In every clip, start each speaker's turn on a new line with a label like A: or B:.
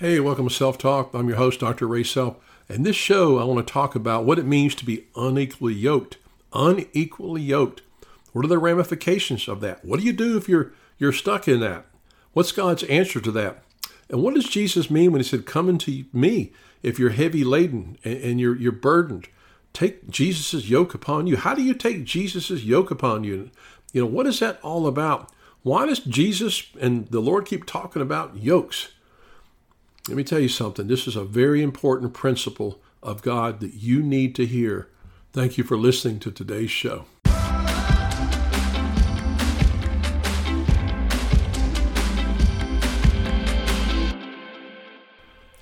A: Hey, welcome to Self Talk. I'm your host, Dr. Ray Self. And this show, I want to talk about what it means to be unequally yoked. Unequally yoked. What are the ramifications of that? What do you do if you're you're stuck in that? What's God's answer to that? And what does Jesus mean when he said, Come unto me if you're heavy laden and, and you're you're burdened? Take Jesus' yoke upon you. How do you take Jesus' yoke upon you? You know, what is that all about? Why does Jesus and the Lord keep talking about yokes? Let me tell you something. This is a very important principle of God that you need to hear. Thank you for listening to today's show.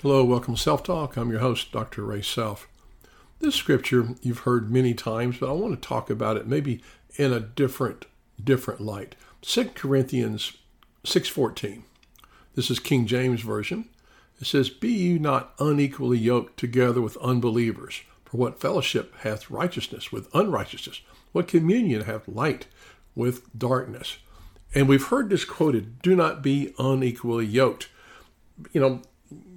A: Hello, welcome to Self Talk. I'm your host, Dr. Ray Self. This scripture you've heard many times, but I want to talk about it maybe in a different different light. 2 Corinthians 6:14. This is King James version. It says, Be you not unequally yoked together with unbelievers. For what fellowship hath righteousness with unrighteousness? What communion hath light with darkness? And we've heard this quoted do not be unequally yoked. You know,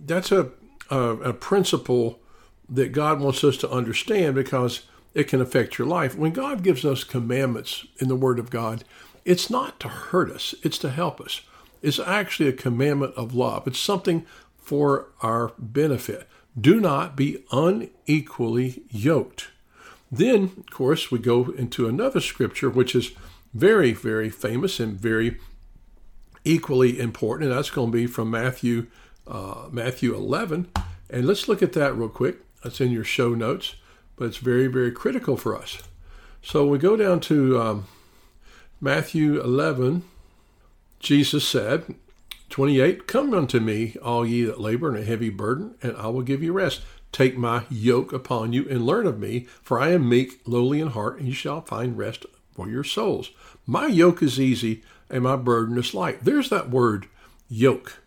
A: that's a, a, a principle that God wants us to understand because it can affect your life. When God gives us commandments in the Word of God, it's not to hurt us, it's to help us. It's actually a commandment of love. It's something for our benefit. Do not be unequally yoked. Then, of course, we go into another scripture which is very, very famous and very equally important, and that's going to be from Matthew, uh, Matthew 11. And let's look at that real quick. That's in your show notes, but it's very, very critical for us. So we go down to um, Matthew 11. Jesus said, 28 Come unto me, all ye that labor and a heavy burden, and I will give you rest. Take my yoke upon you and learn of me, for I am meek, lowly in heart, and you shall find rest for your souls. My yoke is easy and my burden is light. There's that word, yoke.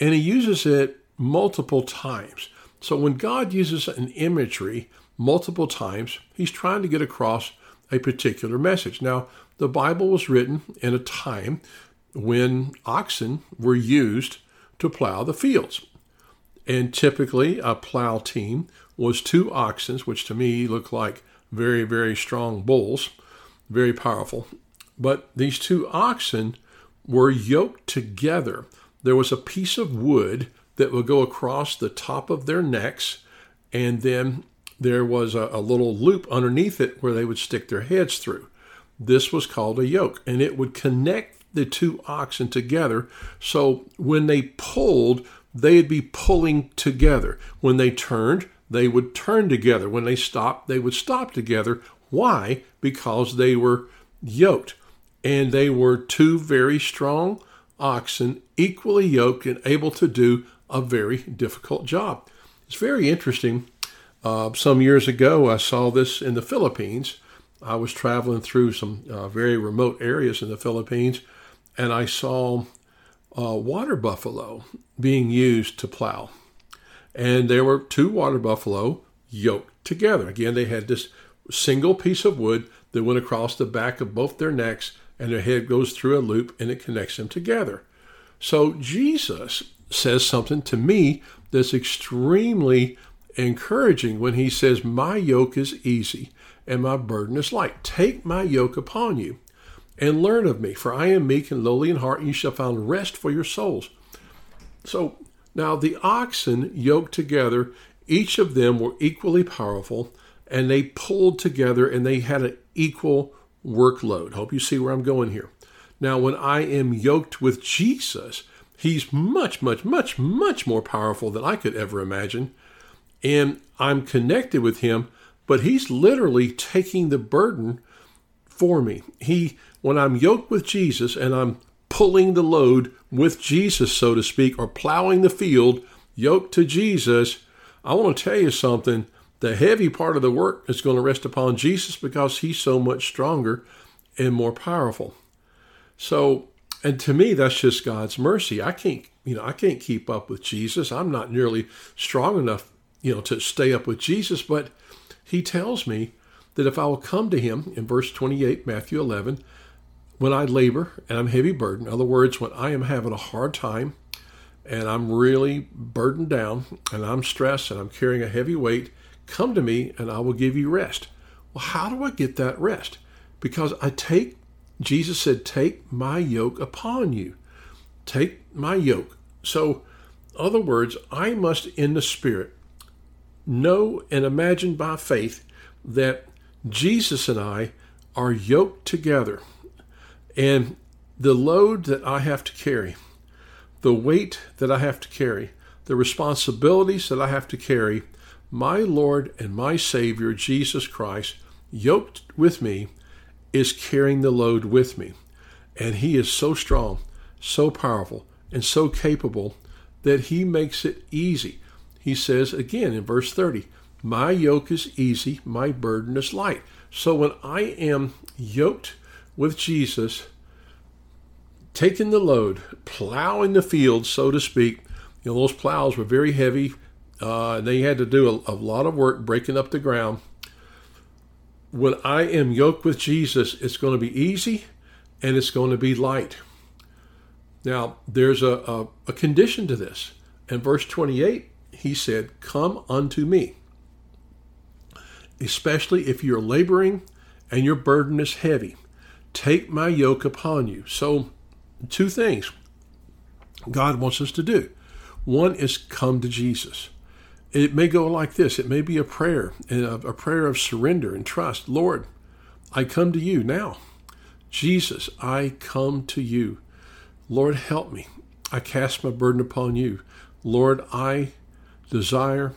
A: And he uses it multiple times. So when God uses an imagery multiple times, he's trying to get across a particular message. Now, the Bible was written in a time when oxen were used to plow the fields. And typically, a plow team was two oxen, which to me look like very, very strong bulls, very powerful. But these two oxen were yoked together. There was a piece of wood that would go across the top of their necks, and then there was a, a little loop underneath it where they would stick their heads through. This was called a yoke, and it would connect the two oxen together. So when they pulled, they'd be pulling together. When they turned, they would turn together. When they stopped, they would stop together. Why? Because they were yoked. And they were two very strong oxen, equally yoked and able to do a very difficult job. It's very interesting. Uh, some years ago, I saw this in the Philippines. I was traveling through some uh, very remote areas in the Philippines, and I saw a water buffalo being used to plow. And there were two water buffalo yoked together. Again, they had this single piece of wood that went across the back of both their necks, and their head goes through a loop and it connects them together. So Jesus says something to me that's extremely encouraging when he says, My yoke is easy and my burden is light. Take my yoke upon you and learn of me, for I am meek and lowly in heart, and you shall find rest for your souls. So now the oxen yoked together, each of them were equally powerful, and they pulled together and they had an equal workload. Hope you see where I'm going here. Now, when I am yoked with Jesus, he's much, much, much, much more powerful than I could ever imagine. And I'm connected with him, but he's literally taking the burden for me. He when I'm yoked with Jesus and I'm pulling the load with Jesus, so to speak, or plowing the field yoked to Jesus, I want to tell you something. The heavy part of the work is going to rest upon Jesus because he's so much stronger and more powerful. So, and to me, that's just God's mercy. I can't, you know, I can't keep up with Jesus. I'm not nearly strong enough, you know, to stay up with Jesus, but he tells me that if I will come to him in verse 28, Matthew 11, when I labor and I'm heavy burden, in other words, when I am having a hard time and I'm really burdened down and I'm stressed and I'm carrying a heavy weight, come to me and I will give you rest. Well, how do I get that rest? Because I take, Jesus said, take my yoke upon you. Take my yoke. So, other words, I must in the Spirit know and imagine by faith that Jesus and I are yoked together. And the load that I have to carry, the weight that I have to carry, the responsibilities that I have to carry, my Lord and my Savior, Jesus Christ, yoked with me, is carrying the load with me. And He is so strong, so powerful, and so capable that He makes it easy. He says again in verse 30, My yoke is easy, my burden is light. So when I am yoked with Jesus, taking the load, plowing the field, so to speak. You know, those plows were very heavy. Uh, they had to do a, a lot of work breaking up the ground. When I am yoked with Jesus, it's going to be easy and it's going to be light. Now, there's a, a, a condition to this. In verse 28, he said, Come unto me, especially if you're laboring and your burden is heavy. Take my yoke upon you. So, two things God wants us to do. One is come to Jesus. It may go like this it may be a prayer, a prayer of surrender and trust. Lord, I come to you now. Jesus, I come to you. Lord, help me. I cast my burden upon you. Lord, I desire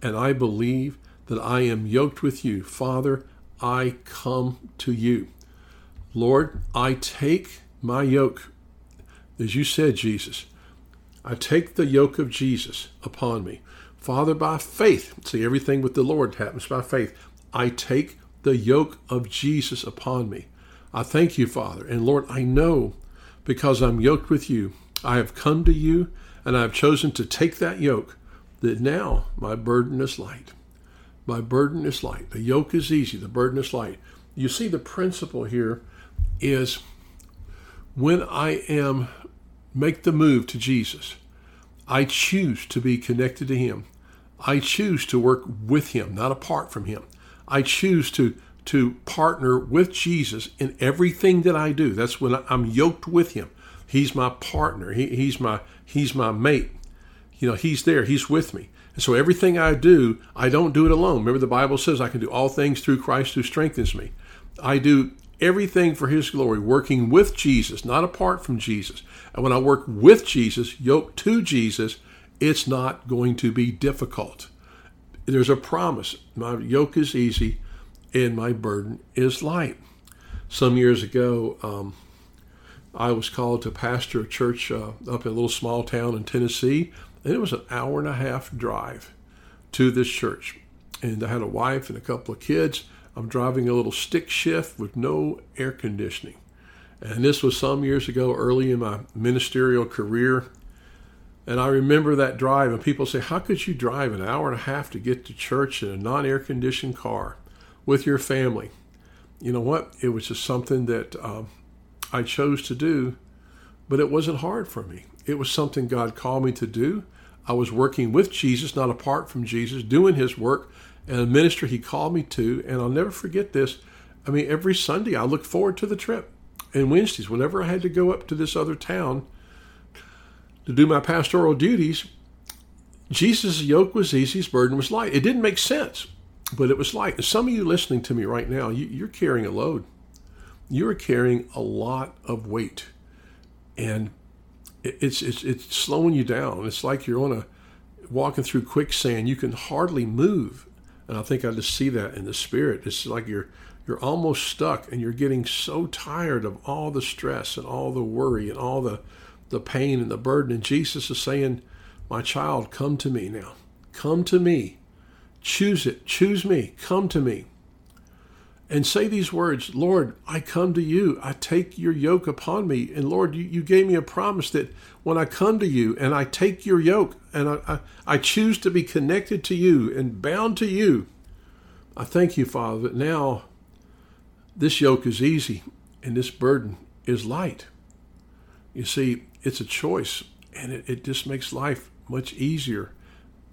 A: and I believe that I am yoked with you. Father, I come to you. Lord, I take my yoke as you said, Jesus, I take the yoke of Jesus upon me. Father, by faith, see, everything with the Lord happens by faith. I take the yoke of Jesus upon me. I thank you, Father. And Lord, I know because I'm yoked with you, I have come to you and I have chosen to take that yoke, that now my burden is light. My burden is light. The yoke is easy, the burden is light. You see, the principle here is when I am make the move to Jesus. I choose to be connected to Him. I choose to work with Him, not apart from Him. I choose to to partner with Jesus in everything that I do. That's when I'm yoked with Him. He's my partner. He, he's my He's my mate. You know, He's there. He's with me. And so everything I do, I don't do it alone. Remember, the Bible says I can do all things through Christ who strengthens me. I do everything for His glory, working with Jesus, not apart from Jesus. And when I work with Jesus, yoked to Jesus, it's not going to be difficult. There's a promise. My yoke is easy and my burden is light. Some years ago, um, I was called to pastor a church uh, up in a little small town in Tennessee, and it was an hour and a half drive to this church. And I had a wife and a couple of kids. I'm driving a little stick shift with no air conditioning. And this was some years ago, early in my ministerial career. And I remember that drive, and people say, How could you drive an hour and a half to get to church in a non air conditioned car with your family? You know what? It was just something that um, I chose to do, but it wasn't hard for me. It was something God called me to do. I was working with Jesus, not apart from Jesus, doing his work and a ministry he called me to. And I'll never forget this. I mean, every Sunday I look forward to the trip and Wednesdays, whenever I had to go up to this other town to do my pastoral duties, Jesus' yoke was easy, his burden was light. It didn't make sense, but it was light. Some of you listening to me right now, you, are carrying a load. You're carrying a lot of weight, and it's it's it's slowing you down. It's like you're on a walking through quicksand. You can hardly move, and I think I just see that in the spirit. It's like you're you're almost stuck and you're getting so tired of all the stress and all the worry and all the, the pain and the burden. And Jesus is saying, My child, come to me now. Come to me. Choose it. Choose me. Come to me. And say these words Lord, I come to you. I take your yoke upon me. And Lord, you, you gave me a promise that when I come to you and I take your yoke and I, I, I choose to be connected to you and bound to you, I thank you, Father, that now this yoke is easy and this burden is light. You see, it's a choice and it, it just makes life much easier,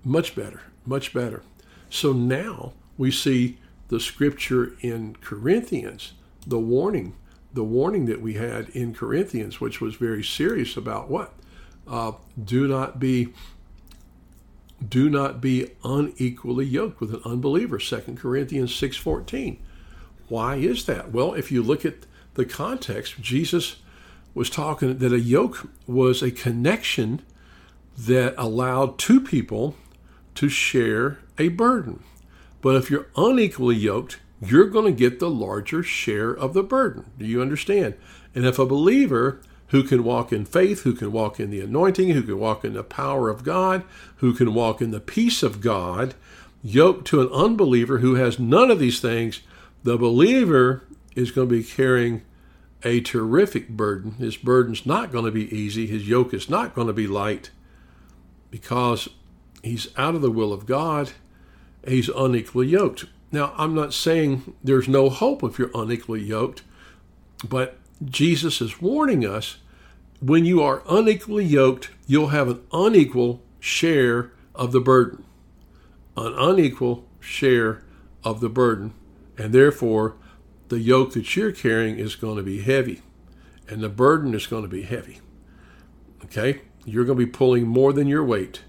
A: much better, much better. So now we see the scripture in Corinthians, the warning, the warning that we had in Corinthians, which was very serious about what? Uh, do not be do not be unequally yoked with an unbeliever. 2 corinthians 6.14 why is that? Well if you look at the context jesus was talking that a yoke was a connection that allowed two people to share a burden but if you're unequally yoked you're going to get the larger share of the burden. Do you understand? And if a believer who can walk in faith, who can walk in the anointing, who can walk in the power of God, who can walk in the peace of God, yoked to an unbeliever who has none of these things, the believer is going to be carrying a terrific burden. His burden's not going to be easy, his yoke is not going to be light because he's out of the will of God, he's unequally yoked. Now, I'm not saying there's no hope if you're unequally yoked, but Jesus is warning us when you are unequally yoked, you'll have an unequal share of the burden. An unequal share of the burden. And therefore, the yoke that you're carrying is going to be heavy. And the burden is going to be heavy. Okay? You're going to be pulling more than your weight.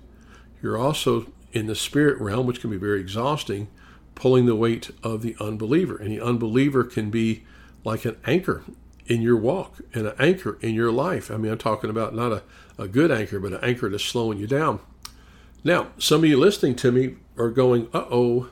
A: You're also in the spirit realm, which can be very exhausting, pulling the weight of the unbeliever. The unbeliever can be like an anchor in your walk and an anchor in your life. I mean, I'm talking about not a, a good anchor, but an anchor that's slowing you down. Now, some of you listening to me are going, uh oh,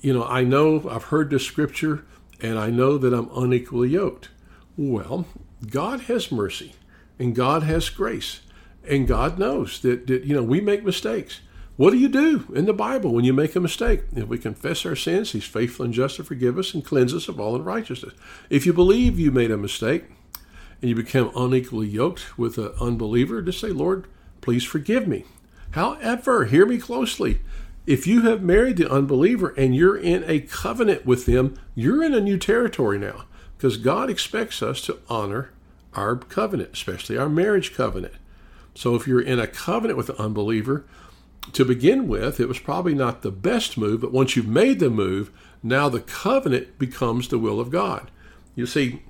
A: you know, I know I've heard the scripture and I know that I'm unequally yoked. Well, God has mercy and God has grace and God knows that, that you know, we make mistakes. What do you do in the Bible when you make a mistake? If we confess our sins, He's faithful and just to forgive us and cleanse us of all unrighteousness. If you believe you made a mistake and you become unequally yoked with an unbeliever, just say, Lord, please forgive me. However, hear me closely. If you have married the unbeliever and you're in a covenant with them, you're in a new territory now because God expects us to honor our covenant, especially our marriage covenant. So if you're in a covenant with an unbeliever, to begin with, it was probably not the best move, but once you've made the move, now the covenant becomes the will of God. You see,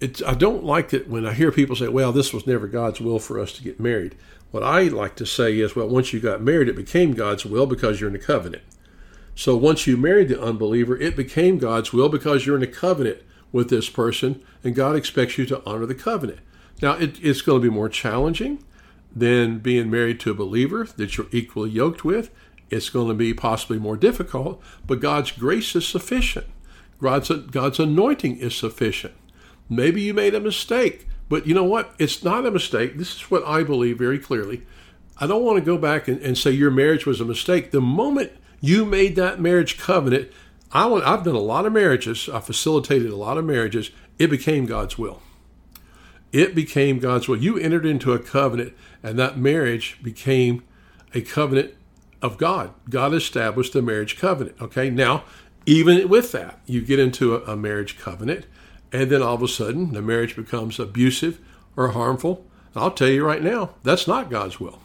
A: it's, I don't like it when I hear people say, well, this was never God's will for us to get married. What I like to say is, well, once you got married, it became God's will because you're in a covenant. So once you married the unbeliever, it became God's will because you're in a covenant with this person, and God expects you to honor the covenant. Now, it, it's going to be more challenging than being married to a believer that you're equally yoked with. It's going to be possibly more difficult, but God's grace is sufficient. God's, God's anointing is sufficient. Maybe you made a mistake, but you know what? It's not a mistake. This is what I believe very clearly. I don't want to go back and, and say your marriage was a mistake. The moment you made that marriage covenant, I I've done a lot of marriages, I facilitated a lot of marriages, it became God's will. It became God's will. You entered into a covenant, and that marriage became a covenant of God. God established the marriage covenant. Okay, now, even with that, you get into a, a marriage covenant, and then all of a sudden, the marriage becomes abusive or harmful. I'll tell you right now, that's not God's will.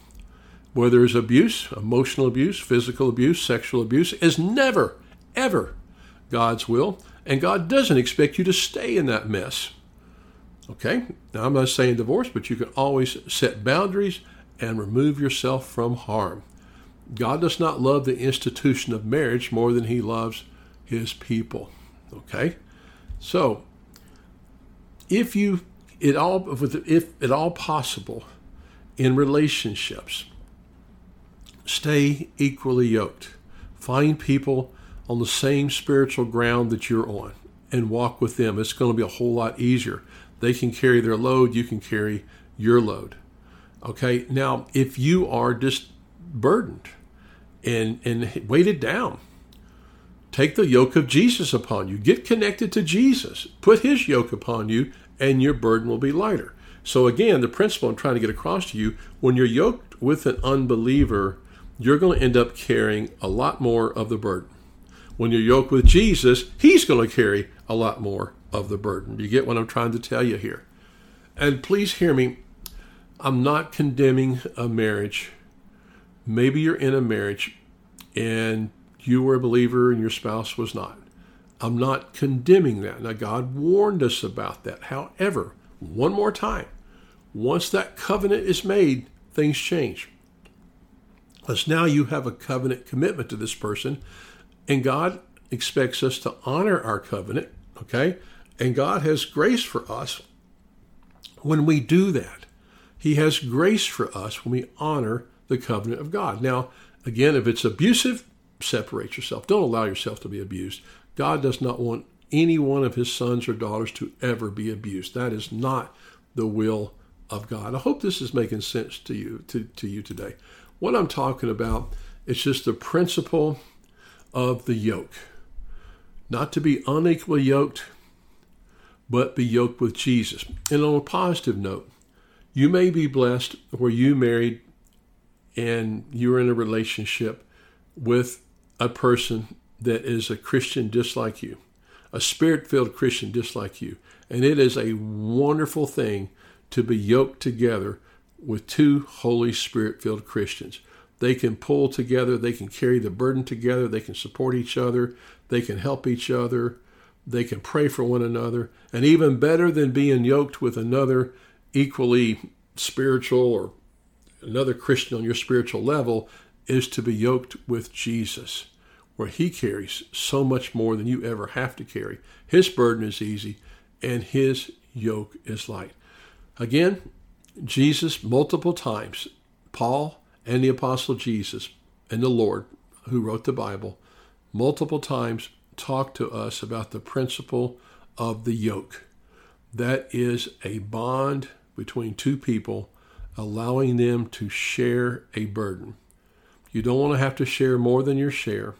A: Where there's abuse, emotional abuse, physical abuse, sexual abuse, is never, ever God's will. And God doesn't expect you to stay in that mess. Okay? Now, I'm not saying divorce, but you can always set boundaries and remove yourself from harm. God does not love the institution of marriage more than he loves his people. Okay? So, if you it all if at all possible in relationships stay equally yoked find people on the same spiritual ground that you're on and walk with them it's going to be a whole lot easier they can carry their load, you can carry your load. Okay, now if you are just burdened and, and weighted down, take the yoke of Jesus upon you. Get connected to Jesus. Put his yoke upon you, and your burden will be lighter. So, again, the principle I'm trying to get across to you when you're yoked with an unbeliever, you're going to end up carrying a lot more of the burden. When you're yoked with Jesus, he's going to carry a lot more of the burden. You get what I'm trying to tell you here. And please hear me. I'm not condemning a marriage. Maybe you're in a marriage and you were a believer and your spouse was not. I'm not condemning that. Now, God warned us about that. However, one more time, once that covenant is made, things change. Because now you have a covenant commitment to this person, and God expects us to honor our covenant, okay? And God has grace for us when we do that. He has grace for us when we honor the covenant of God. Now, again, if it's abusive, separate yourself. Don't allow yourself to be abused. God does not want any one of his sons or daughters to ever be abused. That is not the will of God. I hope this is making sense to you to, to you today. What I'm talking about is just the principle of the yoke. Not to be unequally yoked, but be yoked with Jesus. And on a positive note, you may be blessed where you married and you're in a relationship with a person that is a Christian just like you, a spirit filled Christian just like you. And it is a wonderful thing to be yoked together with two Holy Spirit filled Christians. They can pull together, they can carry the burden together, they can support each other, they can help each other, they can pray for one another. And even better than being yoked with another equally spiritual or another Christian on your spiritual level is to be yoked with Jesus where he carries so much more than you ever have to carry. His burden is easy and his yoke is light. Again, Jesus, multiple times, Paul and the Apostle Jesus and the Lord, who wrote the Bible, multiple times talked to us about the principle of the yoke. That is a bond between two people, allowing them to share a burden. You don't want to have to share more than your share.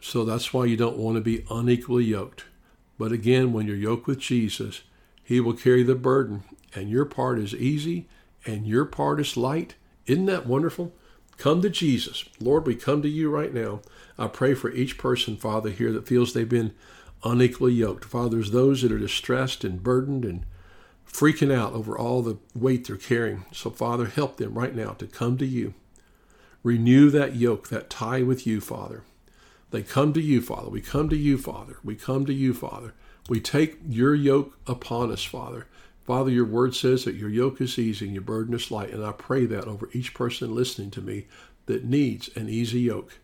A: So that's why you don't want to be unequally yoked. But again, when you're yoked with Jesus, He will carry the burden, and your part is easy and your part is light. Isn't that wonderful? Come to Jesus. Lord, we come to you right now. I pray for each person, Father, here that feels they've been unequally yoked. Father, there's those that are distressed and burdened and freaking out over all the weight they're carrying. So, Father, help them right now to come to you. Renew that yoke, that tie with you, Father. They come to you, Father. We come to you, Father. We come to you, Father. We take your yoke upon us, Father. Father, your word says that your yoke is easy and your burden is light. And I pray that over each person listening to me that needs an easy yoke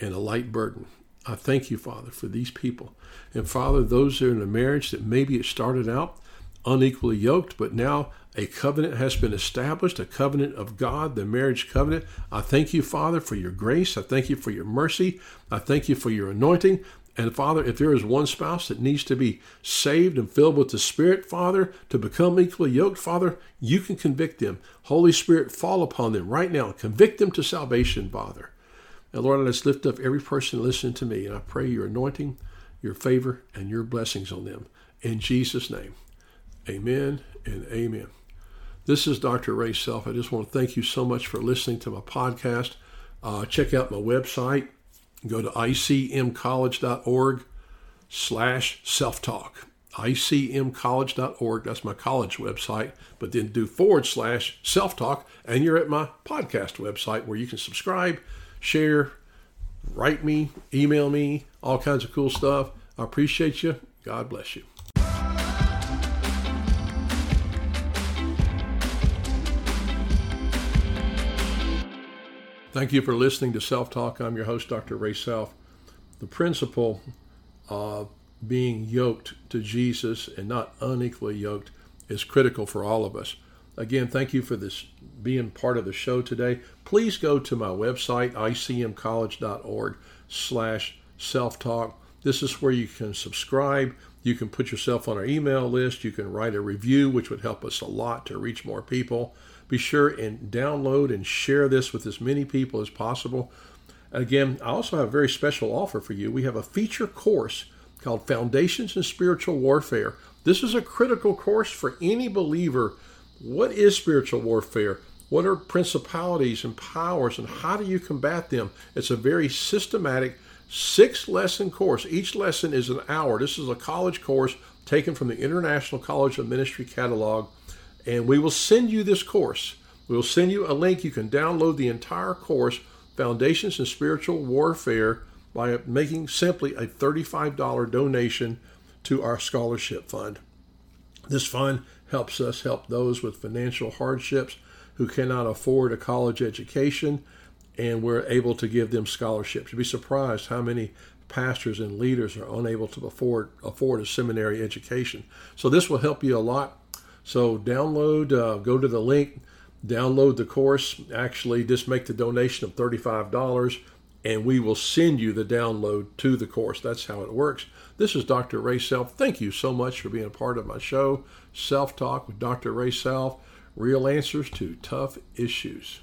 A: and a light burden. I thank you, Father, for these people. And Father, those that are in a marriage that maybe it started out unequally yoked, but now a covenant has been established, a covenant of God, the marriage covenant. I thank you, Father, for your grace. I thank you for your mercy. I thank you for your anointing. And Father, if there is one spouse that needs to be saved and filled with the Spirit, Father, to become equally yoked, Father, you can convict them. Holy Spirit, fall upon them right now. Convict them to salvation, Father. And Lord, let's lift up every person listening to me. And I pray your anointing, your favor, and your blessings on them. In Jesus' name, amen and amen. This is Dr. Ray Self. I just want to thank you so much for listening to my podcast. Uh, check out my website. Go to icmcollege.org slash self-talk. icmcollege.org. That's my college website. But then do forward slash self-talk, and you're at my podcast website where you can subscribe, share, write me, email me, all kinds of cool stuff. I appreciate you. God bless you. Thank you for listening to Self Talk. I'm your host, Dr. Ray Self. The principle of being yoked to Jesus and not unequally yoked is critical for all of us. Again, thank you for this being part of the show today. Please go to my website, icmcollege.org slash self-talk. This is where you can subscribe. You can put yourself on our email list. You can write a review, which would help us a lot to reach more people. Be sure and download and share this with as many people as possible. Again, I also have a very special offer for you. We have a feature course called Foundations in Spiritual Warfare. This is a critical course for any believer. What is spiritual warfare? What are principalities and powers, and how do you combat them? It's a very systematic six lesson course. Each lesson is an hour. This is a college course taken from the International College of Ministry catalog and we will send you this course. We'll send you a link. You can download the entire course, Foundations in Spiritual Warfare, by making simply a $35 donation to our scholarship fund. This fund helps us help those with financial hardships who cannot afford a college education, and we're able to give them scholarships. You'd be surprised how many pastors and leaders are unable to afford afford a seminary education. So this will help you a lot. So download, uh, go to the link, download the course. Actually, just make the donation of thirty-five dollars, and we will send you the download to the course. That's how it works. This is Dr. Ray Self. Thank you so much for being a part of my show, Self Talk with Dr. Ray Self. Real answers to tough issues.